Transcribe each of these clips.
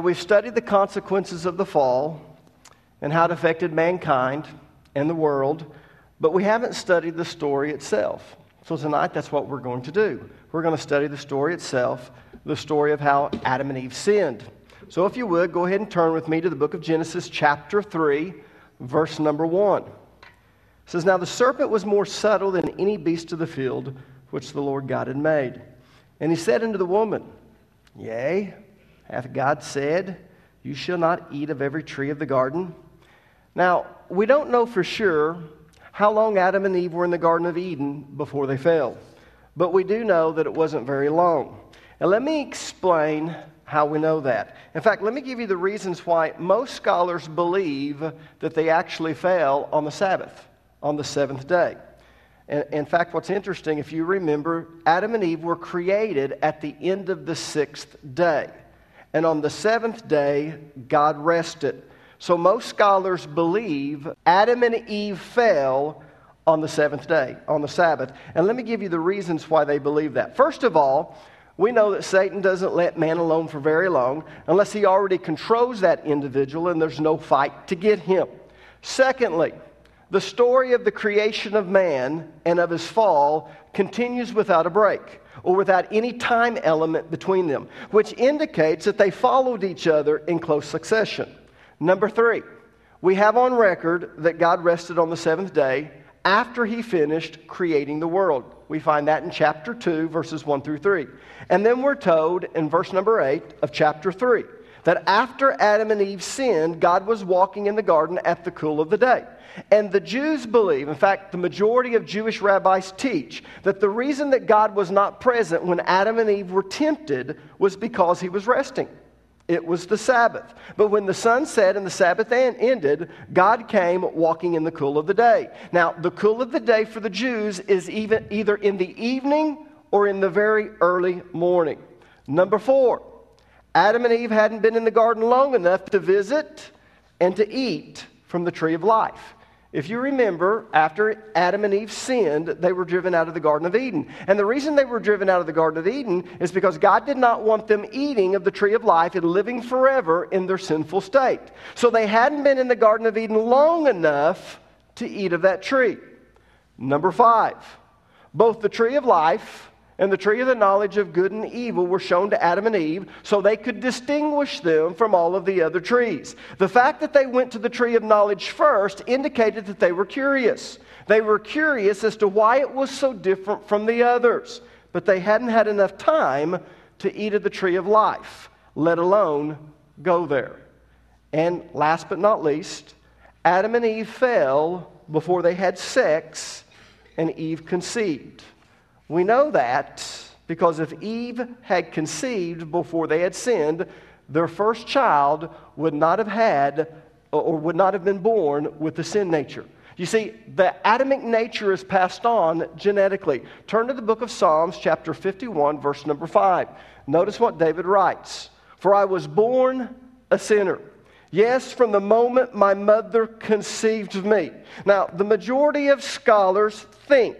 Now, we've studied the consequences of the fall and how it affected mankind and the world, but we haven't studied the story itself. So, tonight, that's what we're going to do. We're going to study the story itself, the story of how Adam and Eve sinned. So, if you would, go ahead and turn with me to the book of Genesis, chapter 3, verse number 1. It says, Now the serpent was more subtle than any beast of the field which the Lord God had made. And he said unto the woman, Yea, hath God said, You shall not eat of every tree of the garden? Now, we don't know for sure how long Adam and Eve were in the Garden of Eden before they fell, but we do know that it wasn't very long. And let me explain how we know that. In fact, let me give you the reasons why most scholars believe that they actually fell on the Sabbath, on the seventh day. In fact, what's interesting, if you remember, Adam and Eve were created at the end of the sixth day. And on the seventh day, God rested. So most scholars believe Adam and Eve fell on the seventh day, on the Sabbath. And let me give you the reasons why they believe that. First of all, we know that Satan doesn't let man alone for very long unless he already controls that individual and there's no fight to get him. Secondly, the story of the creation of man and of his fall continues without a break or without any time element between them, which indicates that they followed each other in close succession. Number three, we have on record that God rested on the seventh day after he finished creating the world. We find that in chapter 2, verses 1 through 3. And then we're told in verse number 8 of chapter 3 that after Adam and Eve sinned, God was walking in the garden at the cool of the day. And the Jews believe, in fact, the majority of Jewish rabbis teach, that the reason that God was not present when Adam and Eve were tempted was because he was resting. It was the Sabbath. But when the sun set and the Sabbath ended, God came walking in the cool of the day. Now, the cool of the day for the Jews is even, either in the evening or in the very early morning. Number four, Adam and Eve hadn't been in the garden long enough to visit and to eat from the tree of life. If you remember, after Adam and Eve sinned, they were driven out of the Garden of Eden. And the reason they were driven out of the Garden of Eden is because God did not want them eating of the tree of life and living forever in their sinful state. So they hadn't been in the Garden of Eden long enough to eat of that tree. Number five, both the tree of life and the tree of the knowledge of good and evil were shown to Adam and Eve so they could distinguish them from all of the other trees. The fact that they went to the tree of knowledge first indicated that they were curious. They were curious as to why it was so different from the others, but they hadn't had enough time to eat of the tree of life, let alone go there. And last but not least, Adam and Eve fell before they had sex, and Eve conceived. We know that because if Eve had conceived before they had sinned, their first child would not have had or would not have been born with the sin nature. You see, the Adamic nature is passed on genetically. Turn to the book of Psalms, chapter 51, verse number 5. Notice what David writes For I was born a sinner. Yes, from the moment my mother conceived me. Now, the majority of scholars think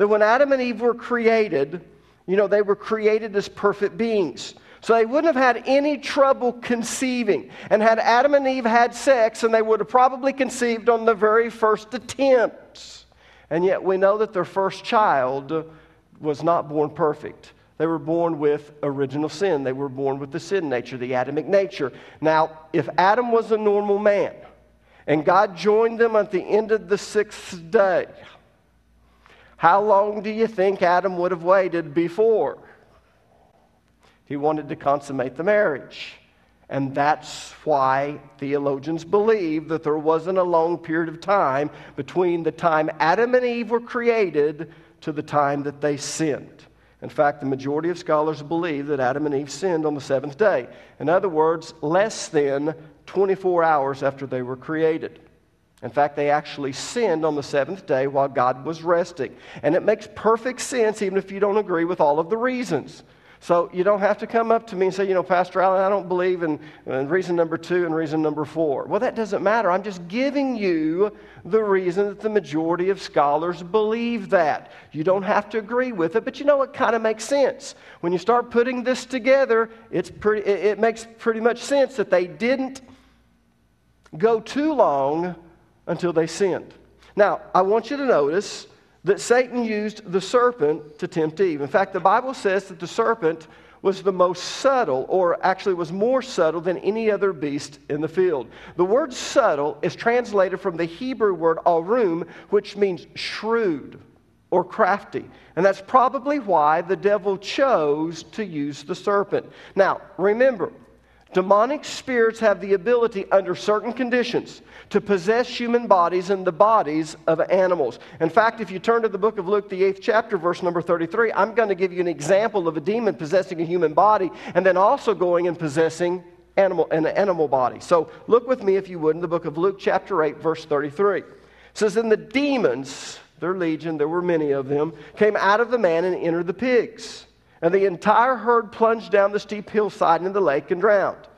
that when Adam and Eve were created, you know, they were created as perfect beings. So they wouldn't have had any trouble conceiving. And had Adam and Eve had sex, and they would have probably conceived on the very first attempt. And yet we know that their first child was not born perfect. They were born with original sin. They were born with the sin nature, the Adamic nature. Now, if Adam was a normal man, and God joined them at the end of the sixth day, how long do you think Adam would have waited before? He wanted to consummate the marriage. And that's why theologians believe that there wasn't a long period of time between the time Adam and Eve were created to the time that they sinned. In fact, the majority of scholars believe that Adam and Eve sinned on the seventh day. In other words, less than 24 hours after they were created. In fact, they actually sinned on the seventh day while God was resting. And it makes perfect sense, even if you don't agree with all of the reasons. So you don't have to come up to me and say, you know, Pastor Allen, I don't believe in, in, reason number two and reason number four. Well, that doesn't matter. I'm just giving you the reason that the majority of scholars believe that. You don't have to agree with it, but you know, it kind of makes sense. When you start putting this together, it's pretty, it, it makes pretty much sense that they didn't go too long until they sinned. Now, I want you to notice that Satan used the serpent to tempt Eve. In fact, the Bible says that the serpent was the most subtle, or actually was more subtle than any other beast in the field. The word subtle is translated from the Hebrew word arum, which means shrewd or crafty. And that's probably why the devil chose to use the serpent. Now, remember, Demonic spirits have the ability, under certain conditions, to possess human bodies and the bodies of animals. In fact, if you turn to the book of Luke, the eighth chapter, verse number 33, I'm going to give you an example of a demon possessing a human body and then also going and possessing animal, an animal body. So look with me, if you would, in the book of Luke, chapter 8, verse 33. It says, And the demons, their legion, there were many of them, came out of the man and entered the pigs. And the entire herd plunged down the steep hillside into the lake and drowned.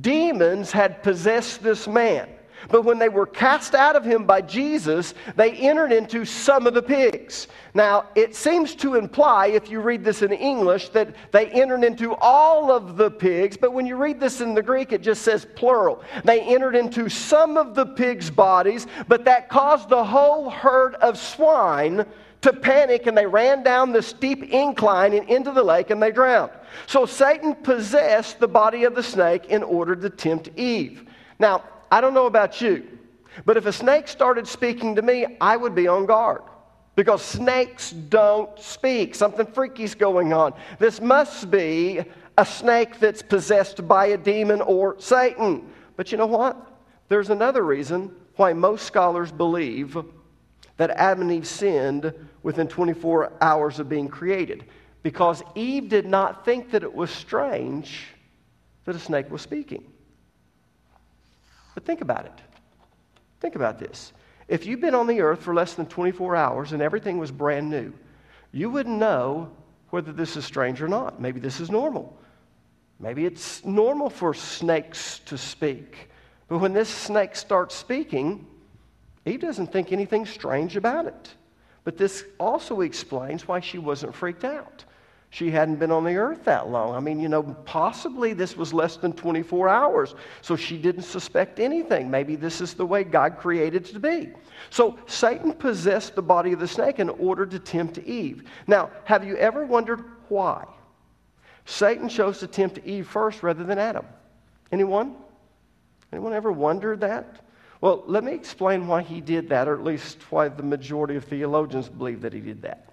Demons had possessed this man. But when they were cast out of him by Jesus, they entered into some of the pigs. Now, it seems to imply, if you read this in English, that they entered into all of the pigs, but when you read this in the Greek, it just says plural. They entered into some of the pigs' bodies, but that caused the whole herd of swine to panic and they ran down the steep incline and into the lake and they drowned. So Satan possessed the body of the snake in order to tempt Eve. Now, I don't know about you, but if a snake started speaking to me, I would be on guard because snakes don't speak. Something freaky's going on. This must be a snake that's possessed by a demon or Satan. But you know what? There's another reason why most scholars believe that Adam and Eve sinned within 24 hours of being created because Eve did not think that it was strange that a snake was speaking. But think about it. Think about this. If you've been on the earth for less than 24 hours and everything was brand new, you wouldn't know whether this is strange or not. Maybe this is normal. Maybe it's normal for snakes to speak. But when this snake starts speaking, Eve doesn't think anything strange about it. But this also explains why she wasn't freaked out. She hadn't been on the earth that long. I mean, you know, possibly this was less than 24 hours, so she didn't suspect anything. Maybe this is the way God created it to be. So Satan possessed the body of the snake in order to tempt Eve. Now, have you ever wondered why? Satan chose to tempt Eve first rather than Adam. Anyone? Anyone ever wondered that? Well, let me explain why he did that, or at least why the majority of theologians believe that he did that.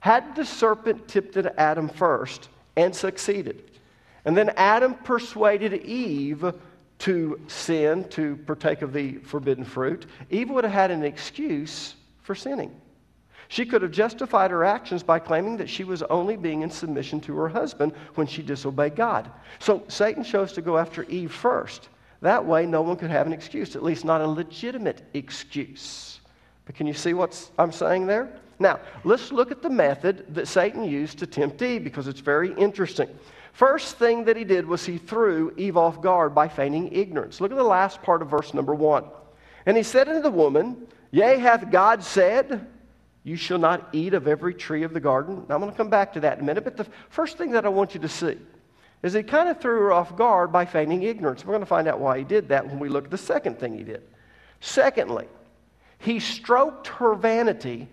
Had the serpent tempted Adam first and succeeded, and then Adam persuaded Eve to sin, to partake of the forbidden fruit, Eve would have had an excuse for sinning. She could have justified her actions by claiming that she was only being in submission to her husband when she disobeyed God. So Satan chose to go after Eve first. That way, no one could have an excuse, at least not a legitimate excuse. But can you see what I'm saying there? Now, let's look at the method that Satan used to tempt Eve because it's very interesting. First thing that he did was he threw Eve off guard by feigning ignorance. Look at the last part of verse number one. And he said unto the woman, Yea, hath God said, You shall not eat of every tree of the garden? Now, I'm going to come back to that in a minute, but the first thing that I want you to see is he kind of threw her off guard by feigning ignorance. We're going to find out why he did that when we look at the second thing he did. Secondly, he stroked her vanity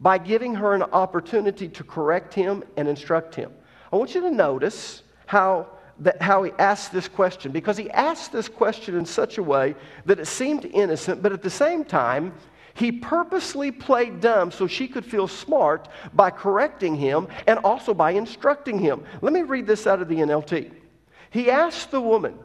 by giving her an opportunity to correct him and instruct him. I want you to notice how, that, how he asked this question, because he asked this question in such a way that it seemed innocent, but at the same time, he purposely played dumb so she could feel smart by correcting him and also by instructing him. Let me read this out of the NLT. He asked the woman,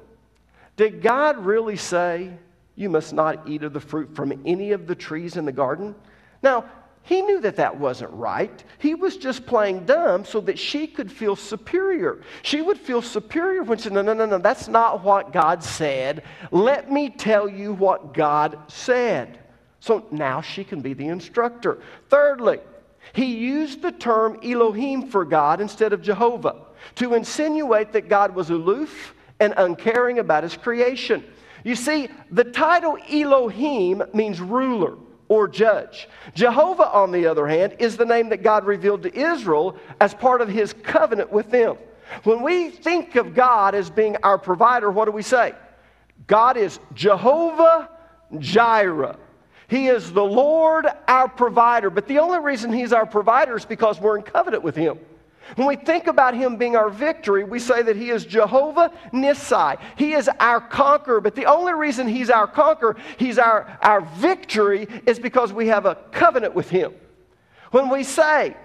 Did God really say you must not eat of the fruit from any of the trees in the garden? Now, he knew that that wasn't right. He was just playing dumb so that she could feel superior. She would feel superior when she said, No, no, no, no, that's not what God said. Let me tell you what God said. So now she can be the instructor. Thirdly, he used the term Elohim for God instead of Jehovah. to insinuate that God was aloof and uncaring about his creation. You see, the title Elohim means ruler or judge. Jehovah, on the other hand, is the name that God revealed to Israel as part of his covenant with them. When we think of God as being our provider, what do we say? God is Jehovah Jireh. He is the Lord our provider. But the only reason He's our provider is because we're in covenant with Him. When we think about Him being our victory, we say that He is Jehovah Nissi. He is our conqueror. But the only reason He's our conqueror, He's our, our victory, is because we have a covenant with Him. When we say,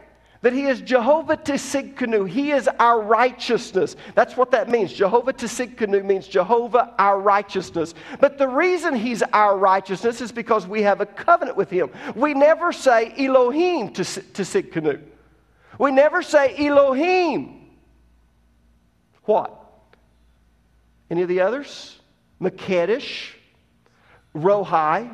that he is Jehovah Tsidkenu. He is our righteousness. That's what that means. Jehovah Tsidkenu means Jehovah our righteousness. But the reason he's our righteousness is because we have a covenant with him. We never say Elohim to Tsidkenu. We never say Elohim. What? Any of the others? Makedesh, Rohi,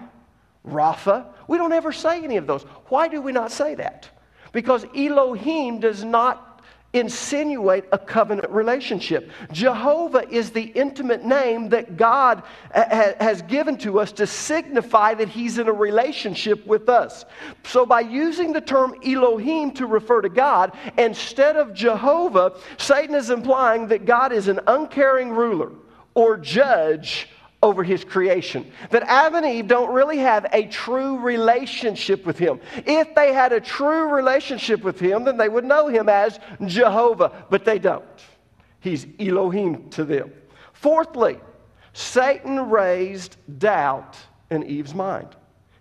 Rapha. We don't ever say any of those. Why do we not say that? Because Elohim does not insinuate a covenant relationship. Jehovah is the intimate name that God has given to us to signify that He's in a relationship with us. So, by using the term Elohim to refer to God instead of Jehovah, Satan is implying that God is an uncaring ruler or judge over his creation. That Adam and Eve don't really have a true relationship with him. If they had a true relationship with him, then they would know him as Jehovah, but they don't. He's Elohim to them. Fourthly, Satan raised doubt in Eve's mind.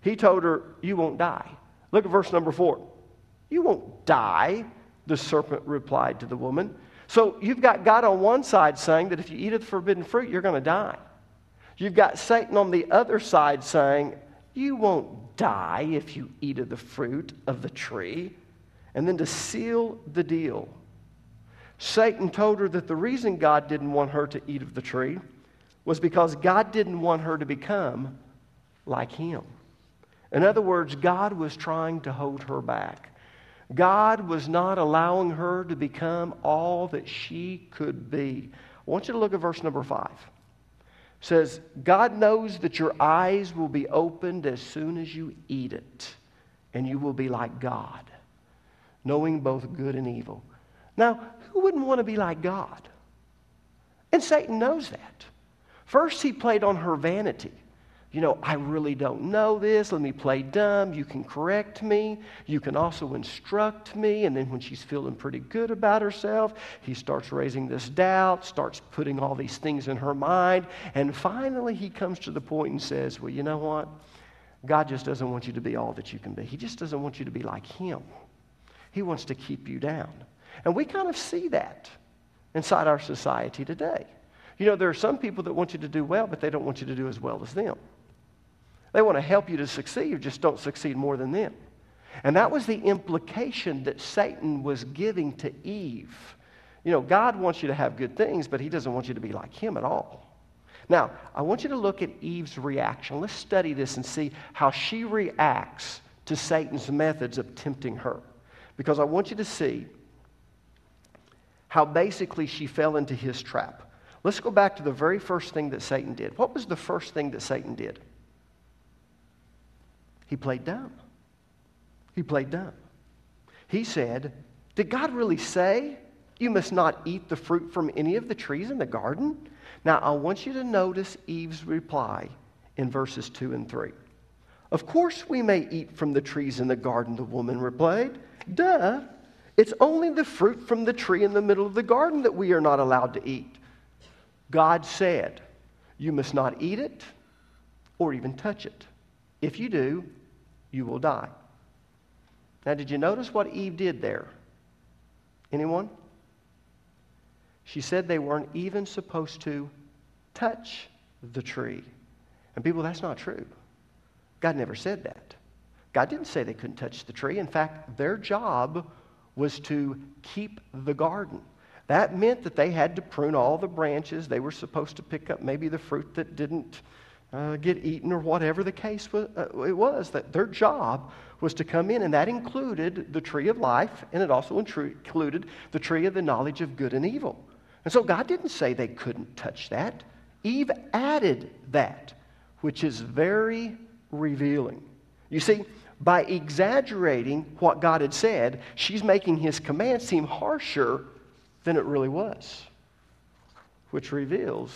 He told her, You won't die. Look at verse number four. You won't die, the serpent replied to the woman. So you've got God on one side saying that if you eat of the forbidden fruit, you're going to die. You've got Satan on the other side saying, You won't die if you eat of the fruit of the tree. And then to seal the deal, Satan told her that the reason God didn't want her to eat of the tree was because God didn't want her to become like him. In other words, God was trying to hold her back. God was not allowing her to become all that she could be. I want you to look at verse number five says, God knows that your eyes will be opened as soon as you eat it, and you will be like God, knowing both good and evil. Now, who wouldn't want to be like God? And Satan knows that. First, he played on her vanity you know, I really don't know this. Let me play dumb. You can correct me. You can also instruct me. And then when she's feeling pretty good about herself, he starts raising this doubt, starts putting all these things in her mind. And finally, he comes to the point and says, Well, you know what? God just doesn't want you to be all that you can be. He just doesn't want you to be like Him. He wants to keep you down. And we kind of see that inside our society today. You know, there are some people that want you to do well, but they don't want you to do as well as them. They want to help you to succeed, you just don't succeed more than them. And that was the implication that Satan was giving to Eve. You know, God wants you to have good things, but he doesn't want you to be like him at all. Now, I want you to look at Eve's reaction. Let's study this and see how she reacts to Satan's methods of tempting her. Because I want you to see how basically she fell into his trap. Let's go back to the very first thing that Satan did. What was the first thing that Satan did? He played dumb. He played dumb. He said, Did God really say you must not eat the fruit from any of the trees in the garden? Now, I want you to notice Eve's reply in verses 2 and 3. Of course, we may eat from the trees in the garden, the woman replied. Duh. It's only the fruit from the tree in the middle of the garden that we are not allowed to eat. God said, You must not eat it or even touch it. If you do, you will die. Now, did you notice what Eve did there? Anyone? She said they weren't even supposed to touch the tree. And people, that's not true. God never said that. God didn't say they couldn't touch the tree. In fact, their job was to keep the garden. That meant that they had to prune all the branches. They were supposed to pick up maybe the fruit that didn't uh, get eaten or whatever the case was, uh, it was. That their job was to come in, and that included the tree of life, and it also included the tree of the knowledge of good and evil. And so God didn't say they couldn't touch that. Eve added that, which is very revealing. You see, by exaggerating what God had said, she's making his command seem harsher than it really was, which reveals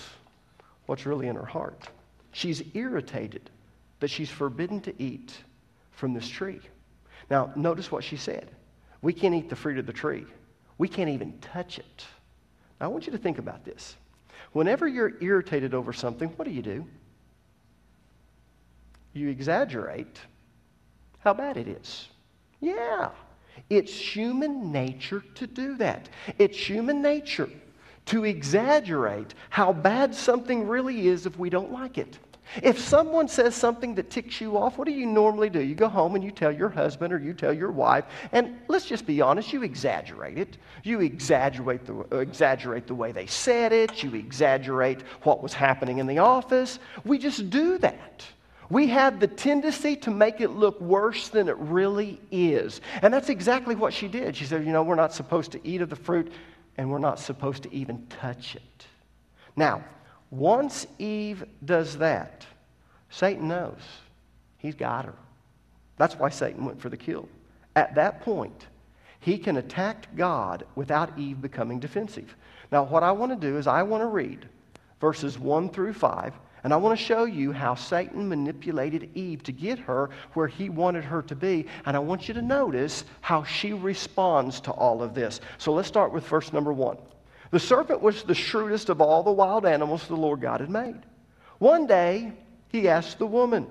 what's really in her heart. She's irritated that she's forbidden to eat from this tree. Now, notice what she said. We can't eat the fruit of the tree. We can't even touch it. Now, I want you to think about this. Whenever you're irritated over something, what do you do? You exaggerate how bad it is. Yeah, it's human nature to do that. It's human nature to exaggerate how bad something really is if we don't like it. If someone says something that ticks you off, what do you normally do? You go home and you tell your husband or you tell your wife, and let's just be honest, you exaggerate it. You exaggerate the, uh, exaggerate the way they said it, you exaggerate what was happening in the office. We just do that. We have the tendency to make it look worse than it really is. And that's exactly what she did. She said, You know, we're not supposed to eat of the fruit, and we're not supposed to even touch it. Now, once Eve does that, Satan knows he's got her. That's why Satan went for the kill. At that point, he can attack God without Eve becoming defensive. Now, what I want to do is I want to read verses 1 through 5, and I want to show you how Satan manipulated Eve to get her where he wanted her to be. And I want you to notice how she responds to all of this. So let's start with verse number 1. The serpent was the shrewdest of all the wild animals the Lord God had made. One day, he asked the woman,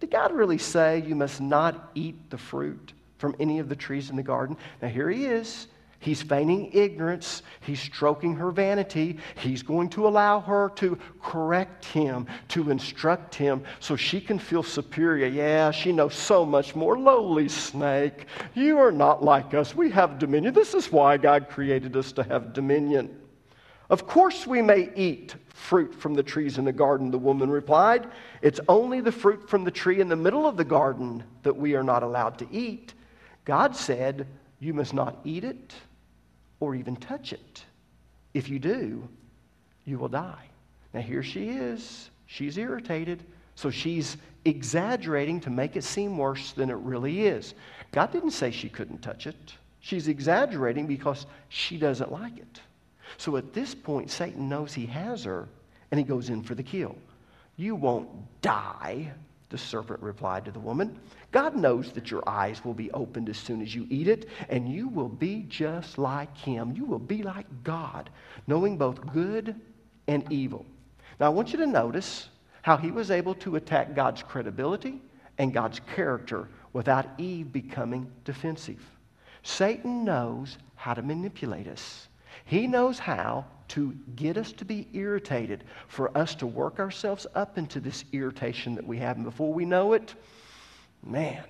Did God really say you must not eat the fruit from any of the trees in the garden? Now, here he is. He's feigning ignorance. He's stroking her vanity. He's going to allow her to correct him, to instruct him, so she can feel superior. Yeah, she knows so much more. Lowly snake, you are not like us. We have dominion. This is why God created us to have dominion. Of course, we may eat fruit from the trees in the garden, the woman replied. It's only the fruit from the tree in the middle of the garden that we are not allowed to eat. God said, You must not eat it or even touch it. If you do, you will die. Now, here she is. She's irritated, so she's exaggerating to make it seem worse than it really is. God didn't say she couldn't touch it. She's exaggerating because she doesn't like it. So at this point, Satan knows he has her, and he goes in for the kill. You won't die, the serpent replied to the woman. God knows that your eyes will be opened as soon as you eat it, and you will be just like him. You will be like God, knowing both good and evil. Now, I want you to notice how he was able to attack God's credibility and God's character without Eve becoming defensive. Satan knows how to manipulate us. He knows how to get us to be irritated, for us to work ourselves up into this irritation that we have. And before we know it, man,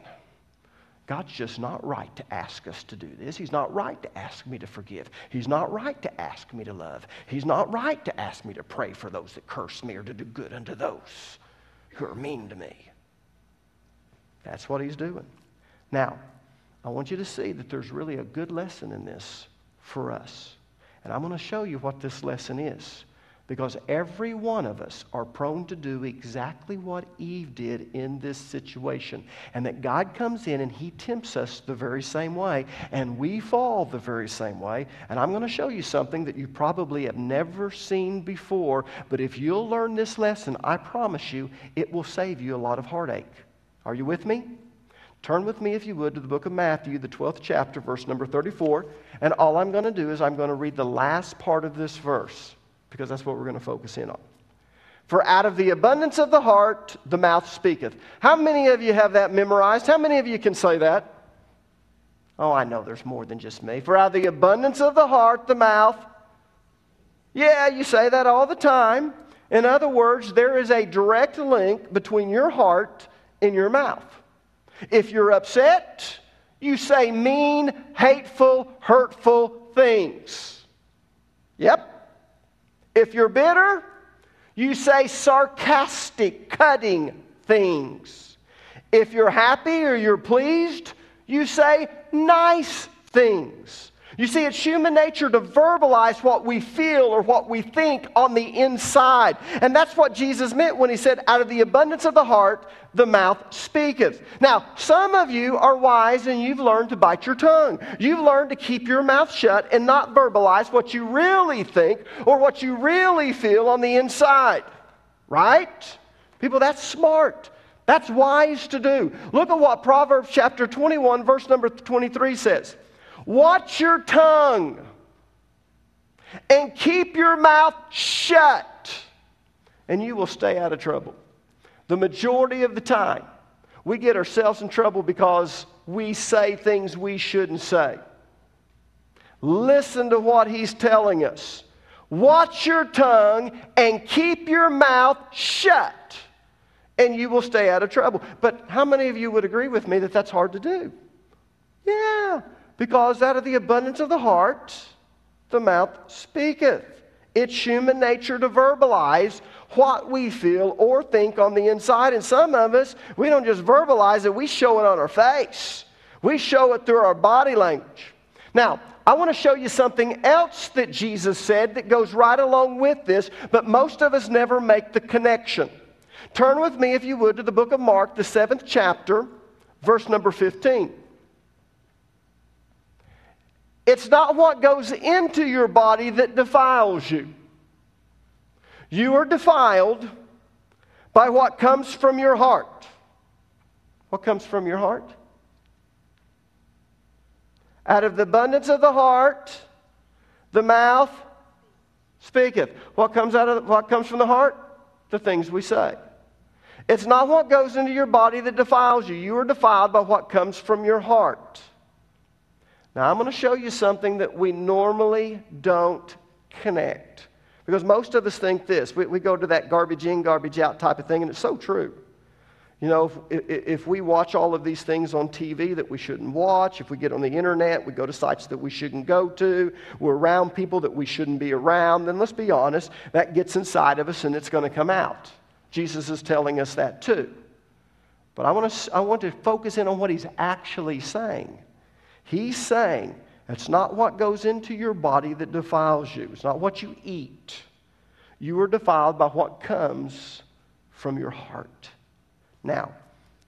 God's just not right to ask us to do this. He's not right to ask me to forgive. He's not right to ask me to love. He's not right to ask me to pray for those that curse me or to do good unto those who are mean to me. That's what he's doing. Now, I want you to see that there's really a good lesson in this for us. And I'm going to show you what this lesson is. Because every one of us are prone to do exactly what Eve did in this situation. And that God comes in and He tempts us the very same way, and we fall the very same way. And I'm going to show you something that you probably have never seen before, but if you'll learn this lesson, I promise you, it will save you a lot of heartache. Are you with me? Turn with me, if you would, to the book of Matthew, the 12th chapter, verse number 34. And all I'm going to do is I'm going to read the last part of this verse because that's what we're going to focus in on. For out of the abundance of the heart, the mouth speaketh. How many of you have that memorized? How many of you can say that? Oh, I know there's more than just me. For out of the abundance of the heart, the mouth. Yeah, you say that all the time. In other words, there is a direct link between your heart and your mouth. If you're upset, you say mean, hateful, hurtful things. Yep. If you're bitter, You say sarcastic, cutting things. If you're happy or you're pleased, you say nice things. You see, it's human nature to verbalize what we feel or what we think on the inside. And that's what Jesus meant when he said, Out of the abundance of the heart, the mouth speaketh. Now, some of you are wise and you've learned to bite your tongue. You've learned to keep your mouth shut and not verbalize what you really think or what you really feel on the inside. Right? People, that's smart. That's wise to do. Look at what Proverbs chapter 21, verse number 23 says. Watch your tongue and keep your mouth shut, and you will stay out of trouble. The majority of the time, we get ourselves in trouble because we say things we shouldn't say. Listen to what he's telling us. Watch your tongue and keep your mouth shut, and you will stay out of trouble. But how many of you would agree with me that that's hard to do? Yeah, because out of the abundance of the heart, the mouth speaketh. It's human nature to verbalize what we feel or think on the inside. And some of us, we don't just verbalize it, we show it on our face. We show it through our body language. Now, I want to show you something else that Jesus said that goes right along with this, but most of us never make the connection. Turn with me, if you would, to the book of Mark, the seventh chapter, verse number 15. It's not what goes into your body that defiles you. You are defiled by what comes from your heart. What comes from your heart? Out of the abundance of the heart, the mouth speaketh. What comes out of what comes from the heart? The things we say. It's not what goes into your body that defiles you. You are defiled by what comes from your heart. Now, I'm going to show you something that we normally don't connect. Because most of us think this. We, we go to that garbage in, garbage out type of thing, and it's so true. You know, if, if, we watch all of these things on TV that we shouldn't watch, if we get on the internet, we go to sites that we shouldn't go to, we're around people that we shouldn't be around, then let's be honest, that gets inside of us and it's going to come out. Jesus is telling us that too. But I want to, I want to focus in on what he's actually saying. He's saying it's not what goes into your body that defiles you, it's not what you eat. You are defiled by what comes from your heart. Now,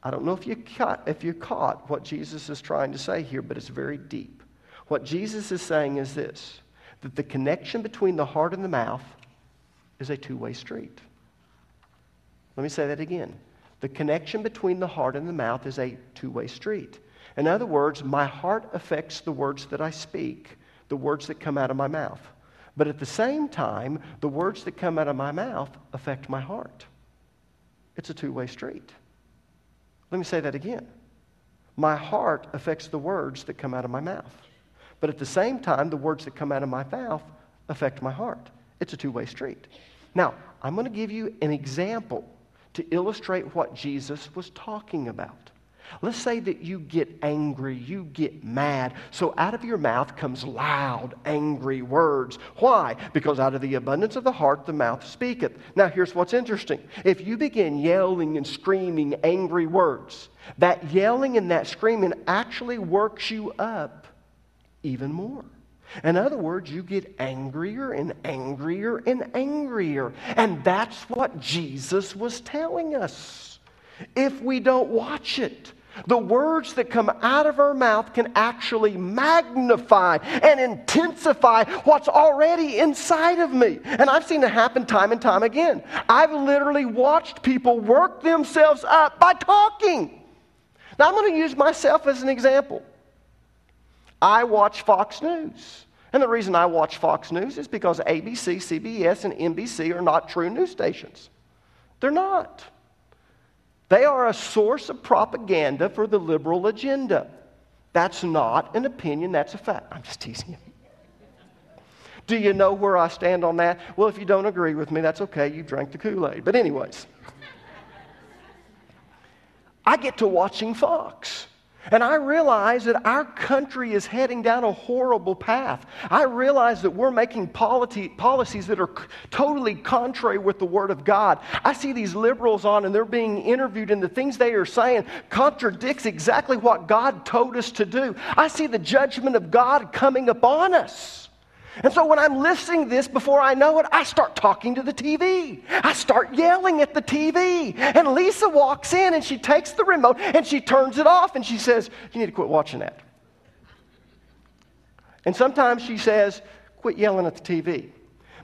I don't know if you, caught, if you caught what Jesus is trying to say here, but it's very deep. What Jesus is saying is this that the connection between the heart and the mouth is a two way street. Let me say that again. The connection between the heart and the mouth is a two way street. In other words, my heart affects the words that I speak, the words that come out of my mouth. But at the same time, the words that come out of my mouth affect my heart. It's a two way street. Let me say that again. My heart affects the words that come out of my mouth. But at the same time, the words that come out of my mouth affect my heart. It's a two way street. Now, I'm going to give you an example to illustrate what Jesus was talking about. Let's say that you get angry, you get mad. So out of your mouth comes loud, angry words. Why? Because out of the abundance of the heart, the mouth speaketh. Now, here's what's interesting. If you begin yelling and screaming angry words, that yelling and that screaming actually works you up even more. In other words, you get angrier and angrier and angrier. And that's what Jesus was telling us. If we don't watch it, the words that come out of our mouth can actually magnify and intensify what's already inside of me. And I've seen it happen time and time again. I've literally watched people work themselves up by talking. Now, I'm going to use myself as an example. I watch Fox News. And the reason I watch Fox News is because ABC, CBS, and NBC are not true news stations. They're not. They are a source of propaganda for the liberal agenda. That's not an opinion, that's a fact. I'm just teasing you. Do you know where I stand on that? Well, if you don't agree with me, that's okay. You drank the Kool Aid. But, anyways, I get to watching Fox. And I realize that our country is heading down a horrible path. I realize that we're making policies that are c- totally contrary with the Word of God. I see these liberals on and they're being interviewed, and the things they are saying contradicts exactly what God told us to do. I see the judgment of God coming upon us. And so when I'm listening this, before I know it, I start talking to the TV. I start yelling at the TV. And Lisa walks in and she takes the remote and she turns it off and she says, You need to quit watching that. And sometimes she says, Quit yelling at the TV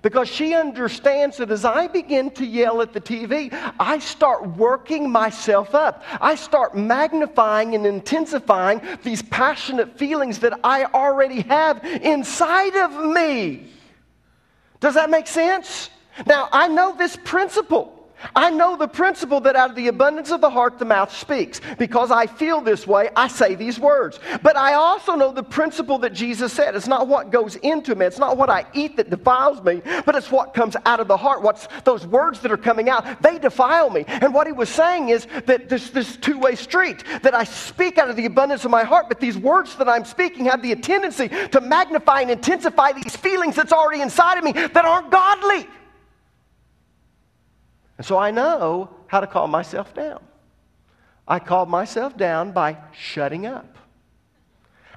because she understands that as I begin to yell at the TV, I start working myself up. I start magnifying and intensifying these passionate feelings that I already have inside of me. Does that make sense? Now, I know this principle. I know the principle that out of the abundance of the heart, the mouth speaks. Because I feel this way, I say these words. But I also know the principle that Jesus said. It's not what goes into me, it's not what I eat that defiles me, but it's what comes out of the heart. What's those words that are coming out, they defile me. And what he was saying is that there's this two way street, that I speak out of the abundance of my heart, but these words that I'm speaking have the tendency to magnify and intensify these feelings that's already inside of me that aren't godly. And so I know how to calm myself down. I calm myself down by shutting up.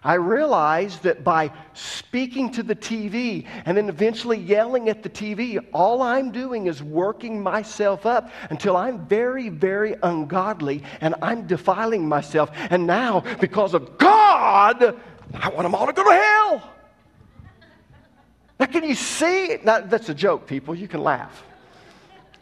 I realize that by speaking to the TV and then eventually yelling at the TV, all I'm doing is working myself up until I'm very, very ungodly and I'm defiling myself. And now, because of God, I want them all to go to hell. Now, can you see? Now, that's a joke, people. You can laugh.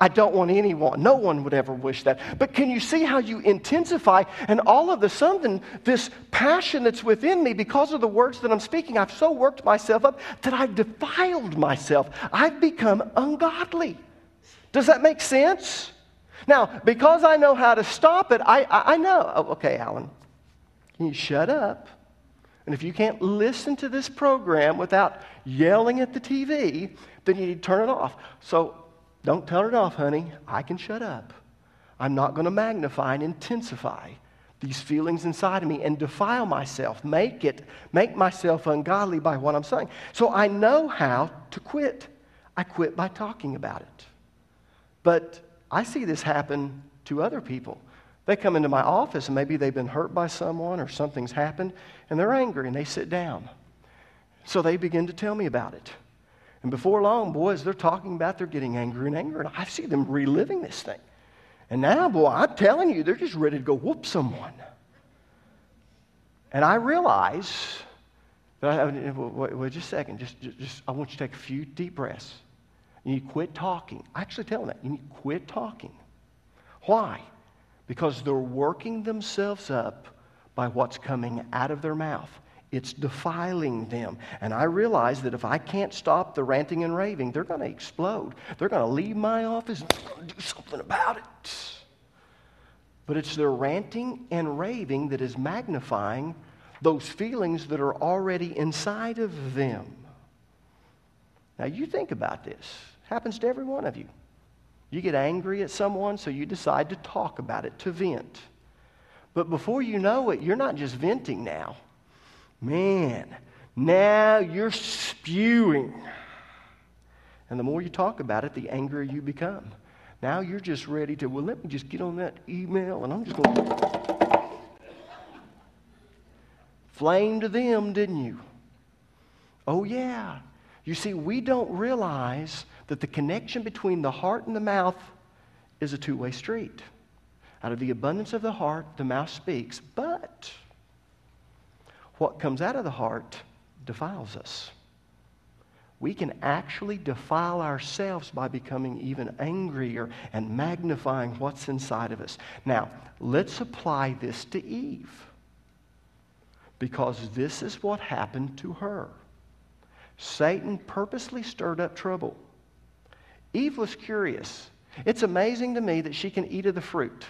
I don't want anyone. No one would ever wish that. But can you see how you intensify? And all of a sudden, this passion that's within me, because of the words that I'm speaking, I've so worked myself up that I've defiled myself. I've become ungodly. Does that make sense? Now, because I know how to stop it, I, I, I know. Oh, okay, Alan, can you shut up? And if you can't listen to this program without yelling at the TV, then you need to turn it off. So don't turn it off, honey. I can shut up. I'm not going to magnify and intensify these feelings inside of me and defile myself, make it, make myself ungodly by what I'm saying. So I know how to quit. I quit by talking about it. But I see this happen to other people. They come into my office and maybe they've been hurt by someone or something's happened and they're angry and they sit down. So they begin to tell me about it. And before long, boys, they're talking about they're getting angry and angry. And I see them reliving this thing. And now, boy, I'm telling you, they're just ready to go whoop someone. And I realize that I, wait, wait just a second. Just, just, just, I want you to take a few deep breaths. You need to quit talking. I actually tell them that. You need to quit talking. Why? Because they're working themselves up by what's coming out of their mouth. It's defiling them. And I realize that if I can't stop the ranting and raving, they're going to explode. They're going to leave my office and do something about it. But it's their ranting and raving that is magnifying those feelings that are already inside of them. Now, you think about this. It happens to every one of you. You get angry at someone, so you decide to talk about it, to vent. But before you know it, you're not just venting now. Man, now you're spewing. And the more you talk about it, the angrier you become. Now you're just ready to, well, let me just get on that email and I'm just going to. Flame to them, didn't you? Oh, yeah. You see, we don't realize that the connection between the heart and the mouth is a two way street. Out of the abundance of the heart, the mouth speaks. But what comes out of the heart defiles us. We can actually defile ourselves by becoming even angrier and magnifying what's inside of us. Now, let's apply this to Eve. Because this is what happened to her. Satan purposely stirred up trouble. Eve was curious. It's amazing to me that she can eat of the fruit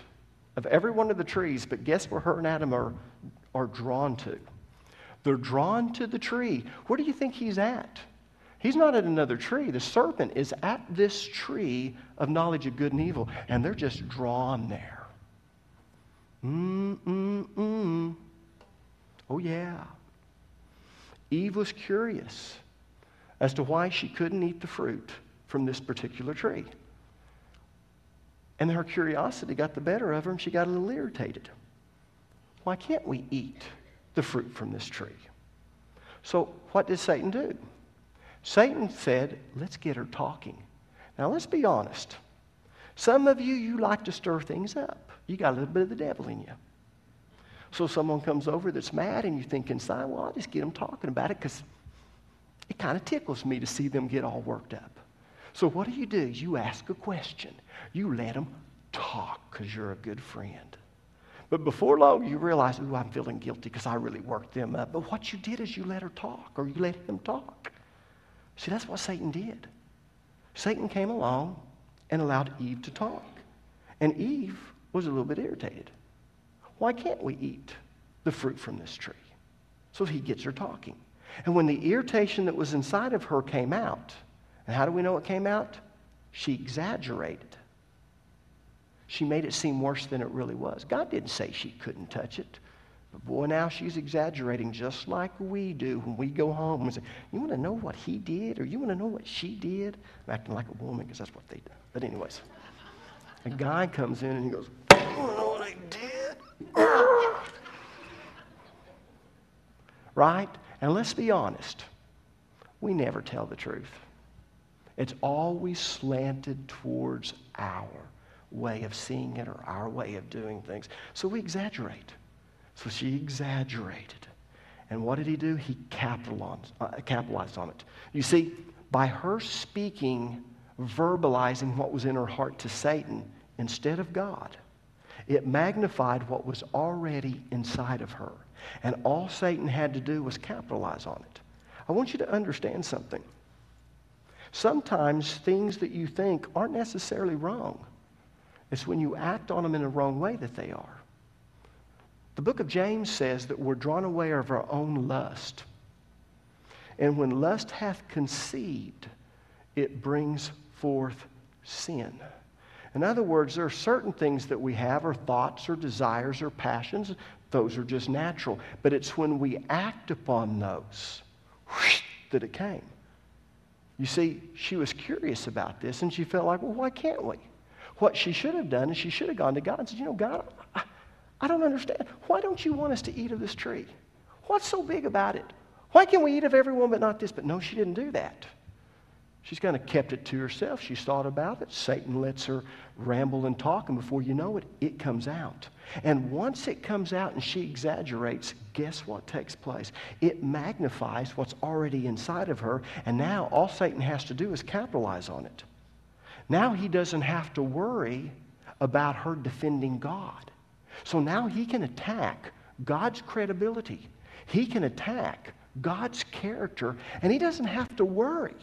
of every one of the trees, but guess where her and Adam are, are drawn to? They're drawn to the tree. Where do you think he's at? He's not at another tree. The serpent is at this tree of knowledge of good and evil, and they're just drawn there. Mm, mm, mm. Oh, yeah. Eve was curious as to why she couldn't eat the fruit from this particular tree. And her curiosity got the better of her, and she got a little irritated. Why can't we eat the fruit from this tree? So, what did Satan do? Satan said, Let's get her talking. Now, let's be honest. Some of you, you like to stir things up. You got a little bit of the devil in you. So, someone comes over that's mad, and you think inside, Well, I'll just get them talking about it because it kind of tickles me to see them get all worked up. So, what do you do? You ask a question, you let them talk because you're a good friend. But before long, you realize, ooh, I'm feeling guilty because I really worked them up. But what you did is you let her talk, or you let him talk. See, that's what Satan did. Satan came along and allowed Eve to talk. And Eve was a little bit irritated. Why can't we eat the fruit from this tree? So he gets her talking. And when the irritation that was inside of her came out, and how do we know it came out? She exaggerated. She made it seem worse than it really was. God didn't say she couldn't touch it. But boy, now she's exaggerating just like we do when we go home and say, You want to know what he did or you want to know what she did? I'm acting like a woman because that's what they do. But, anyways, a guy comes in and he goes, You want to know what I did? right? And let's be honest, we never tell the truth. It's always slanted towards our way of seeing it or our way of doing things. So we exaggerate. So she exaggerated. And what did he do? He capitalized, uh, capitalized on it. You see, by her speaking, verbalizing what was in her heart to Satan instead of God, it magnified what was already inside of her. And all Satan had to do was capitalize on it. I want you to understand something. Sometimes things that you think aren't necessarily wrong. It's when you act on them in a wrong way that they are. The book of James says that we're drawn away of our own lust. And when lust hath conceived, it brings forth sin. In other words, there are certain things that we have, or thoughts, or desires, or passions. Those are just natural. But it's when we act upon those that it came. You see, she was curious about this, and she felt like, well, why can't we? What she should have done is she should have gone to God and said, you know, God, I, I don't understand. Why don't you want us to eat of this tree? What's so big about it? Why can we eat of every one but not this? But no, she didn't do that. She's kind of kept it to herself. She's thought about it. Satan lets her ramble and talk, and before you know it, it comes out. And once it comes out and she exaggerates, guess what takes place? It magnifies what's already inside of her, and now all Satan has to do is capitalize on it. Now he doesn't have to worry about her defending God. So now he can attack God's credibility. He can attack God's character, and he doesn't have to worry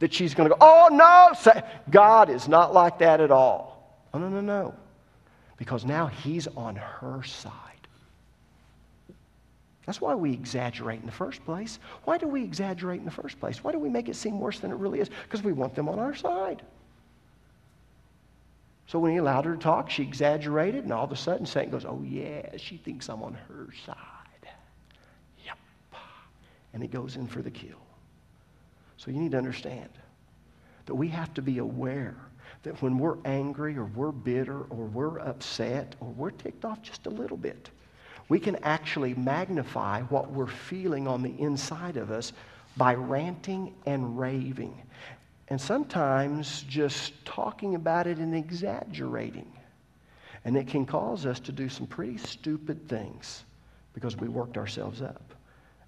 that she's going to go, oh, no, God is not like that at all. Oh, no, no, no. Because now he's on her side. That's why we exaggerate in the first place. Why do we exaggerate in the first place? Why do we make it seem worse than it really is? Because we want them on our side. So when he allowed her to talk, she exaggerated, and all of a sudden Satan goes, Oh, yeah, she thinks I'm on her side. Yep. And he goes in for the kill. So you need to understand that we have to be aware that when we're angry or we're bitter or we're upset or we're ticked off just a little bit, we can actually magnify what we're feeling on the inside of us by ranting and raving. And sometimes just talking about it and exaggerating. And it can cause us to do some pretty stupid things because we worked ourselves up.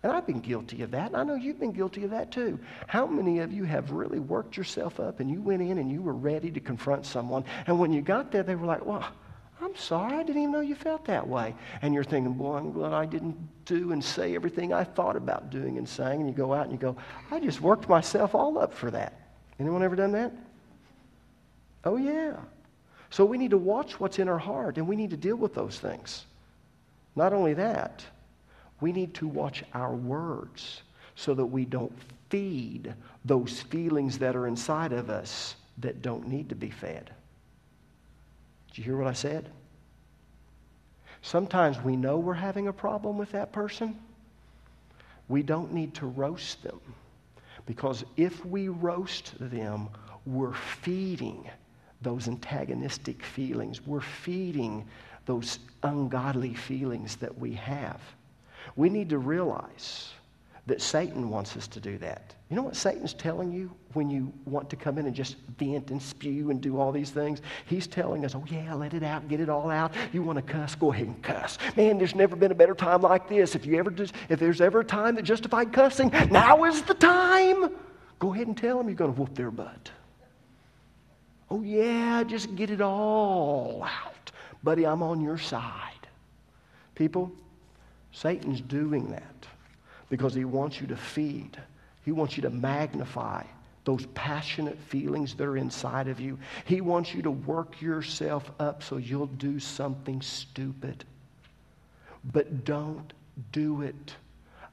And I've been guilty of that, and I know you've been guilty of that too. How many of you have really worked yourself up and you went in and you were ready to confront someone, and when you got there, they were like, Well, I'm sorry, I didn't even know you felt that way. And you're thinking, Boy, I'm glad I didn't do and say everything I thought about doing and saying. And you go out and you go, I just worked myself all up for that. Anyone ever done that? Oh, yeah. So we need to watch what's in our heart and we need to deal with those things. Not only that, we need to watch our words so that we don't feed those feelings that are inside of us that don't need to be fed. Did you hear what I said? Sometimes we know we're having a problem with that person, we don't need to roast them. Because if we roast them, we're feeding those antagonistic feelings. We're feeding those ungodly feelings that we have. We need to realize that Satan wants us to do that. You know what Satan's telling you when you want to come in and just vent and spew and do all these things? He's telling us, oh, yeah, let it out, get it all out. You want to cuss? Go ahead and cuss. Man, there's never been a better time like this. If, you ever just, if there's ever a time that justified cussing, now is the time. Go ahead and tell them you're going to whoop their butt. Oh, yeah, just get it all out. Buddy, I'm on your side. People, Satan's doing that because he wants you to feed, he wants you to magnify those passionate feelings that are inside of you. He wants you to work yourself up so you'll do something stupid. But don't do it.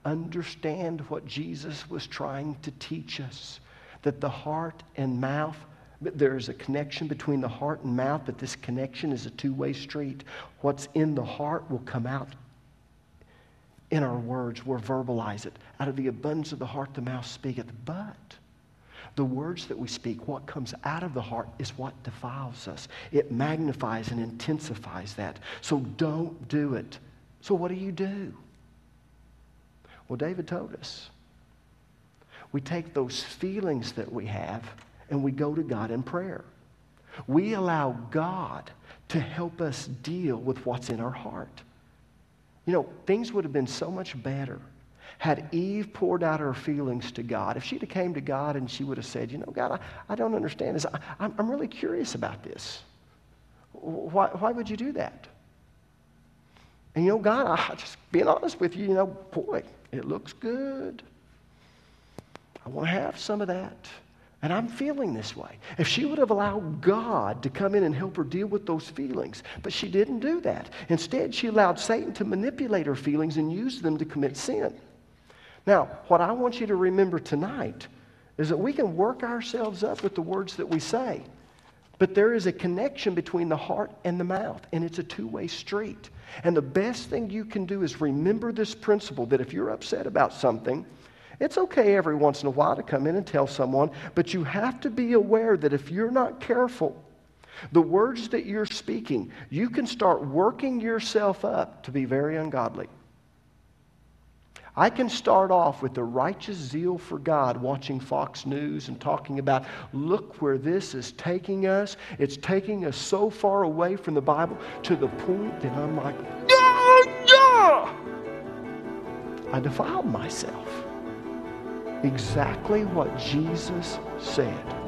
Understand what Jesus was trying to teach us that the heart and mouth there is a connection between the heart and mouth, but this connection is a two way street. What's in the heart will come out in our words. We'll verbalize it. Out of the abundance of the heart, the mouth speaketh. But the words that we speak, what comes out of the heart, is what defiles us. It magnifies and intensifies that. So don't do it. So, what do you do? Well, David told us. We take those feelings that we have and we go to God in prayer. We allow God to help us deal with what's in our heart. You know, things would have been so much better had Eve poured out her feelings to God. If she'd have came to God and she would have said, you know, God, I, I don't understand this. I, I'm, I'm really curious about this. Why, why would you do that? And you know, God, I just being honest with you, you know, boy, it looks good. I want to have some of that. And I'm feeling this way. If she would have allowed God to come in and help her deal with those feelings, but she didn't do that. Instead, she allowed Satan to manipulate her feelings and use them to commit sin. Now, what I want you to remember tonight is that we can work ourselves up with the words that we say, but there is a connection between the heart and the mouth, and it's a two way street. And the best thing you can do is remember this principle that if you're upset about something, it's okay every once in a while to come in and tell someone, but you have to be aware that if you're not careful, the words that you're speaking, you can start working yourself up to be very ungodly. I can start off with the righteous zeal for God, watching Fox News and talking about, look where this is taking us. It's taking us so far away from the Bible to the point that I'm like, yeah, yeah. I defiled myself exactly what Jesus said.